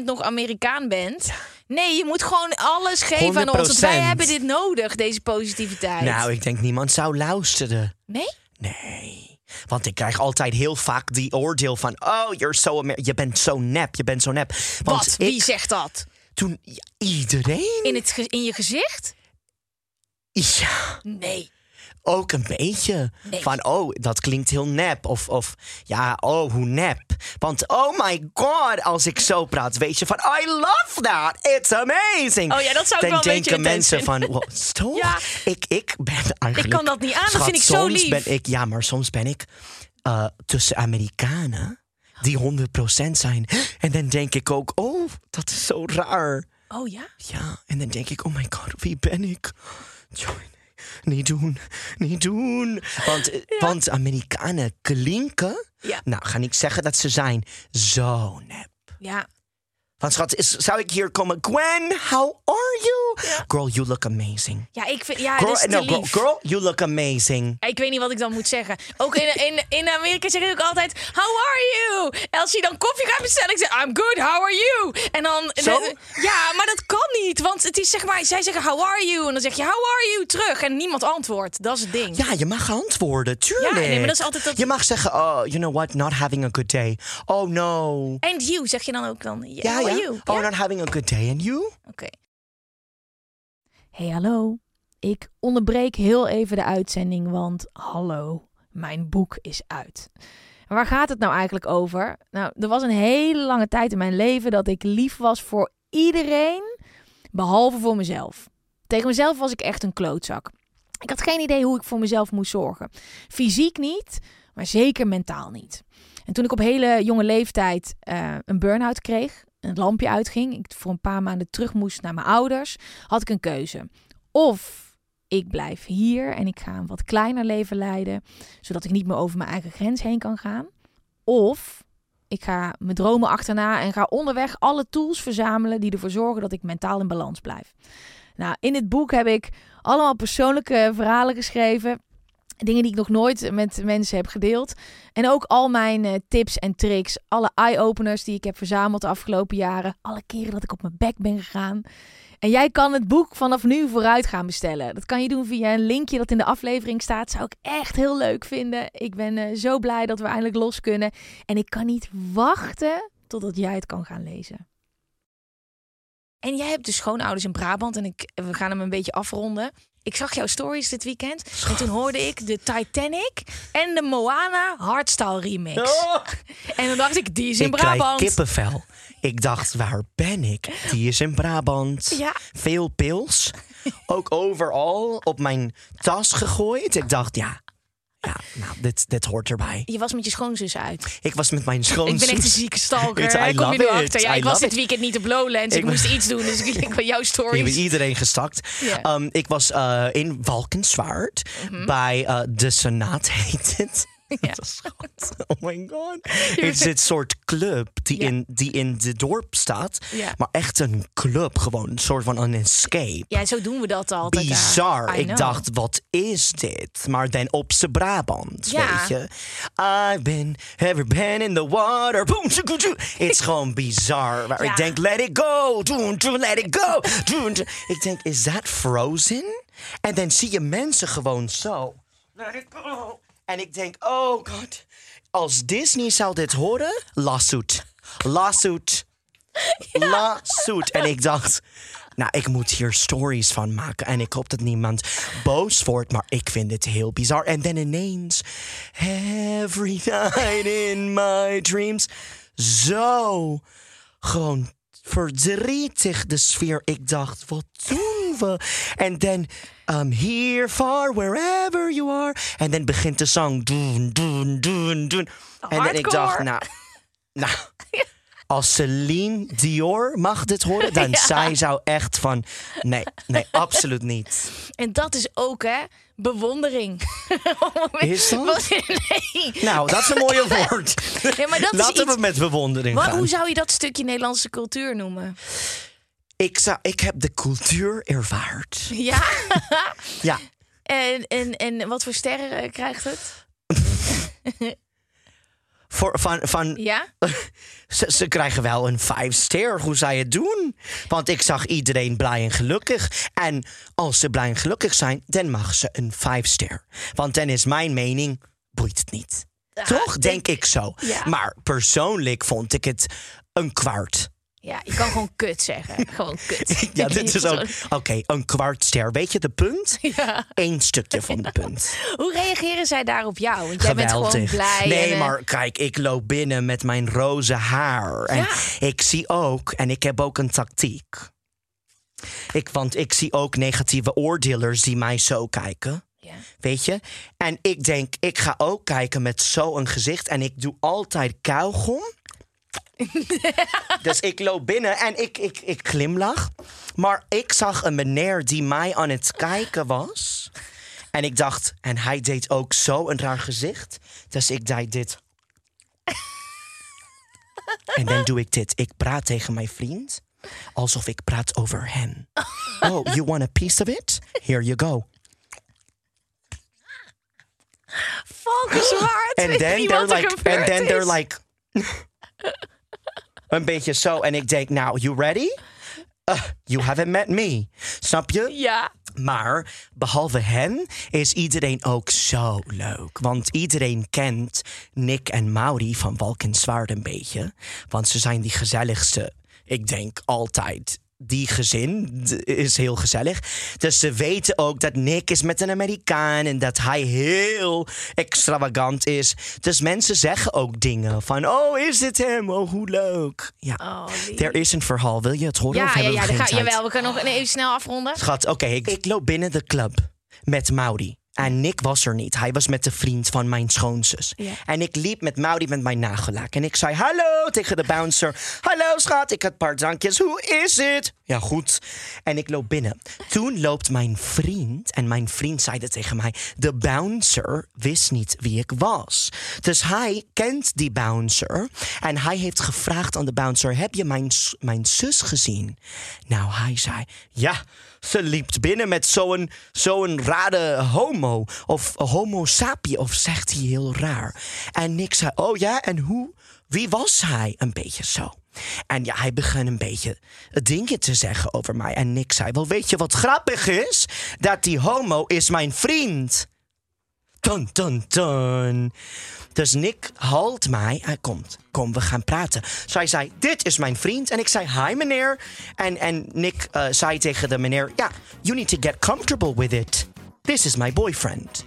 30% nog Amerikaan bent. Nee, je moet gewoon alles geven aan ons. Want wij 100%. hebben dit nodig, deze positiviteit. Nou, ik denk niemand zou luisteren. Nee? Nee. Want ik krijg altijd heel vaak die oordeel van... oh, you're so Amer- je bent zo nep, je bent zo nep. Want Wat? Wie ik, zegt dat? Toen iedereen... In, het in je gezicht? Ja, Nee. ook een beetje. Nee. Van, oh, dat klinkt heel nep. Of, of ja, oh, hoe nep. Want, oh my god, als ik zo praat, weet je van... I love that, it's amazing. Oh ja, dat zou ik Dan wel een beetje denken mensen van, wow, toch? Ja. Ik, ik ben eigenlijk... kan dat niet aan, dat vind ik zo soms lief. Ben ik, ja, maar soms ben ik eh, tussen Amerikanen... die 100% zijn. En dan denk ik ook, oh, dat is zo raar. Oh ja? Ja, en dan denk ik, oh my god, wie ben ik? Niet doen, niet doen. Want, eh, want Amerikanen klinken... Ja. Nou, ga ik zeggen dat ze zijn zo nep. Ja. Want schat, is, zou ik hier komen? Gwen, how are you? Girl, you look amazing. Ja, ik vind... Ja, Girl, dat is no, girl, girl, you look amazing. Ik weet niet wat ik dan moet zeggen. Ook in, in, in Amerika zeg ik ook altijd: How are you? Als je dan koffie gaat bestellen, ik zeg: I'm good, how are you? En dan. Zo? Ja, maar dat kan niet. Want het is zeg maar, zij zeggen: How are you? En dan zeg je: How are you? terug. En niemand antwoordt. Dat is het ding. Ja, je mag antwoorden, tuurlijk. Ja, nee, maar dat is altijd dat- Je mag zeggen, oh, you know what, not having a good day. Oh no. And you zeg je dan ook dan. Ja, how ja. are you? Oh, Ja? not having a good day. And you? Oké. Hey, hallo. Ik onderbreek heel even de uitzending, want hallo, mijn boek is uit. Waar gaat het nou eigenlijk over? Nou, er was een hele lange tijd in mijn leven dat ik lief was voor iedereen, behalve voor mezelf. Tegen mezelf was ik echt een klootzak. Ik had geen idee hoe ik voor mezelf moest zorgen. Fysiek niet, maar zeker mentaal niet. En toen ik op hele jonge leeftijd eh, een burn-out kreeg, een lampje uitging, ik voor een paar maanden terug moest naar mijn ouders, had ik een keuze. Of ik blijf hier en ik ga een wat kleiner leven leiden, zodat ik niet meer over mijn eigen grens heen kan gaan. Of ik ga mijn dromen achterna en ga onderweg alle tools verzamelen die ervoor zorgen dat ik mentaal in balans blijf. Nou, in het boek heb ik allemaal persoonlijke verhalen geschreven. Dingen die ik nog nooit met mensen heb gedeeld. En ook al mijn eh, tips en tricks. Alle eye-openers die ik heb verzameld de afgelopen jaren. Alle keren dat ik op mijn bek ben gegaan. En jij kan het boek vanaf nu vooruit gaan bestellen. Dat kan je doen via een linkje dat in de aflevering staat. Zou ik echt heel leuk vinden. Ik ben eh, zo blij dat we eindelijk los kunnen. En ik kan niet wachten totdat jij het kan gaan lezen. En jij hebt dus schoonouders in Brabant en ik, we gaan hem een beetje afronden. Ik zag jouw stories dit weekend en toen hoorde ik de Titanic en de Moana hardstyle remix. En dan dacht ik, die is in ik krijg Brabant. kippenvel. Ik dacht, waar ben ik? Die is in Brabant. Ja. Veel pils. Ook overal op mijn tas gegooid. Ik dacht, ja, ja nou, dit, dit hoort erbij. Je was met je schoonzus uit. Ik was met mijn schoonzus. Ik ben echt een zieke stalker. I Ik kom je erachter. it. Ja, I ik was dit it. weekend niet op Lowlands. Ik, Ik ben- moest iets doen, dus ik ik jouw Ik heb stories. iedereen gestakt. Mhm. Um, ik was uh, in Valkenswaard bij uh, de Senaat heet het. Ja. Dat is goed. Oh my god. Het is dit soort club die, Ja. in, die in de dorp staat. Ja. Maar echt een club, gewoon een soort van een escape. Ja, zo doen we dat altijd. Bizar. Ik dacht, wat is dit? Maar dan op z'n Brabant, Ja. weet je. I've been, ever been in the water. Boom. Het is gewoon bizar. Ik denk, let it go. Let it go. Ik denk, is that Frozen? En dan zie je mensen gewoon zo. Let it go. En ik denk, oh god. Als Disney zou dit horen, lawsuit. Lawsuit. Lawsuit. En ik dacht, nou, ik moet hier stories van maken. En ik hoop dat niemand boos wordt, maar ik vind het heel bizar. En dan ineens, every night in my dreams. Zo, gewoon verdrietig de sfeer. Ik dacht, wat doen we? En dan, um, here, far, wherever you are. En dan begint de song, doen, doen, doen, doen. En dan ik dacht, nou, nou, als Celine Dior mag dit horen, dan Ja. zij zou echt van, nee, nee, absoluut niet. En dat is ook, hè, bewondering. Is dat? Nee. Nou, dat is een mooie woord. Ja, maar dat is Laten iets- we met bewondering Maar gaan. hoe zou je dat stukje Nederlandse cultuur noemen? Ik, zou, ik heb de cultuur ervaard. Ja. Ja, en, en, en wat voor sterren eh, krijgt het? voor, van, van, Ja? ze, ze krijgen wel een vijf ster. Hoe zou je het doen? Want ik zag iedereen blij en gelukkig. En als ze blij en gelukkig zijn, dan mag ze een vijf ster. Want dan is mijn mening, boeit het niet. Toch? Denk ik zo. Ja. Maar persoonlijk vond ik het een kwart. Ja, je kan gewoon kut zeggen. Gewoon kut. Ja, dit is ook. Oké, een kwart ster. Weet je de punt? Ja. Eén stukje van de punt. Hoe reageren zij daar op jou? Want jij bent gewoon blij. Nee, en, maar kijk, ik loop binnen met mijn roze haar. En Ja. ik zie ook, en ik heb ook een tactiek. Ik, want ik zie ook negatieve oordeelers die mij zo kijken. Ja. Weet je? En ik denk, ik ga ook kijken met zo'n gezicht. En ik doe altijd kauwgom. dus ik loop binnen en ik, ik, ik glimlach. Maar ik zag een meneer die mij aan het kijken was. En ik dacht, en hij deed ook zo een raar gezicht. Dus ik deed dit. en dan doe ik dit. Ik praat tegen mijn vriend. Alsof ik praat over hem. Oh, you want a piece of it? Here you go. Valkenswaard. En then they're er like, gebeurd and then they're like, een beetje zo. En ik denk, nou, you ready? Uh, you haven't met me. Snap je? Ja. Maar behalve hen is iedereen ook zo leuk. Want iedereen kent Nick en Mauri van Valkenswaard een beetje. Want ze zijn die gezelligste, ik denk altijd. Die gezin is heel gezellig. Dus ze weten ook dat Nick is met een Amerikaan en dat hij heel extravagant is. Dus mensen zeggen ook dingen van: Oh, is dit hem? Oh, hoe leuk. Ja, Oh, er is een verhaal. Wil je het horen? of Ja, ja, hebben ja. we Dan geen ga, jawel, we kunnen nog even snel afronden. Schat, oké, ik, ik loop binnen de club met Mauri. En Nick was er niet. Hij was met de vriend van mijn schoonzus. En ik liep met Mauri met mijn nagellaak. En ik zei hallo tegen de bouncer. Hallo schat, ik had een paar drankjes. Hoe is het? Ja, goed. En ik loop binnen. Toen loopt mijn vriend. En mijn vriend zei dat tegen mij. De bouncer wist niet wie ik was. Dus hij kent die bouncer. En hij heeft gevraagd aan de bouncer. Heb je mijn, mijn zus gezien? Nou, hij zei ja. Ze liep binnen met zo'n zo'n rare homo. Of homo sapie. Of zegt hij heel raar. En Nick zei, oh ja, en hoe? Wie was hij? Een beetje zo. En ja, hij begon een beetje dingen te zeggen over mij. En Nick zei, wel weet je wat grappig is? Dat die homo is mijn vriend. Dun, dun, dun. Dus Nick haalt mij. Hij komt. Kom, we gaan praten. Hij zei, dit is mijn vriend. En ik zei, hi meneer. En, en Nick eh, zei tegen de meneer, ja, you need to get comfortable with it. This is my boyfriend.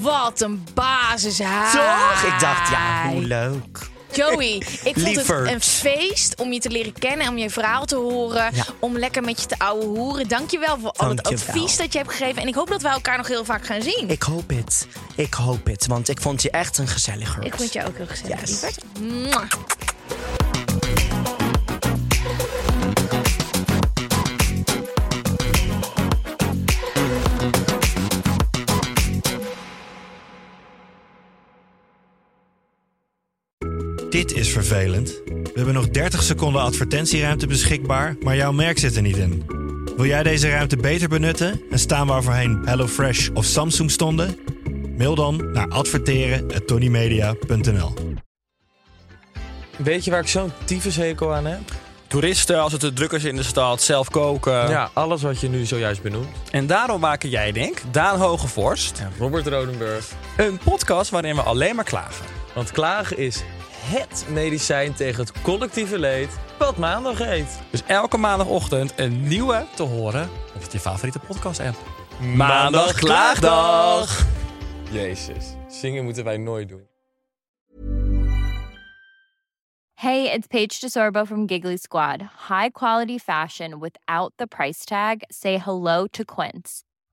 Wat een basishaar. Toch? Ik dacht, ja, hoe leuk. Joey, ik vond Lieverd. het een feest om je te leren kennen, om je verhaal te horen, Ja. om lekker met je te ouwe hoeren. Dankjewel voor al het advies dat je hebt gegeven. En ik hoop dat wij elkaar nog heel vaak gaan zien. Ik hoop het. Ik hoop het, want ik vond je echt een gezelliger. Ik vond je ook heel gezellig, Yes. lieverd. Dit is vervelend. We hebben nog 30 seconden advertentieruimte beschikbaar, maar jouw merk zit er niet in. Wil jij deze ruimte beter benutten en staan waar voorheen HelloFresh of Samsung stonden? Mail dan naar adverteren@tonymedia.nl. Weet je waar ik zo'n tyfushekel aan heb? Toeristen, als het te druk is in de stad, zelf koken. Ja, alles wat je nu zojuist benoemt. En daarom maken jij, denk Daan Hogevorst, Ja, Robert Rodenburg. een podcast waarin we alleen maar klagen. Want klagen is HET medicijn tegen het collectieve leed wat maandag heet. Dus elke maandagochtend een nieuwe te horen op je favoriete podcast-app. Maandag Klaagdag! Jezus, zingen moeten wij nooit doen. Hey, it's Paige DeSorbo from Giggly Squad. High quality fashion without the price tag. Say hello to Quince.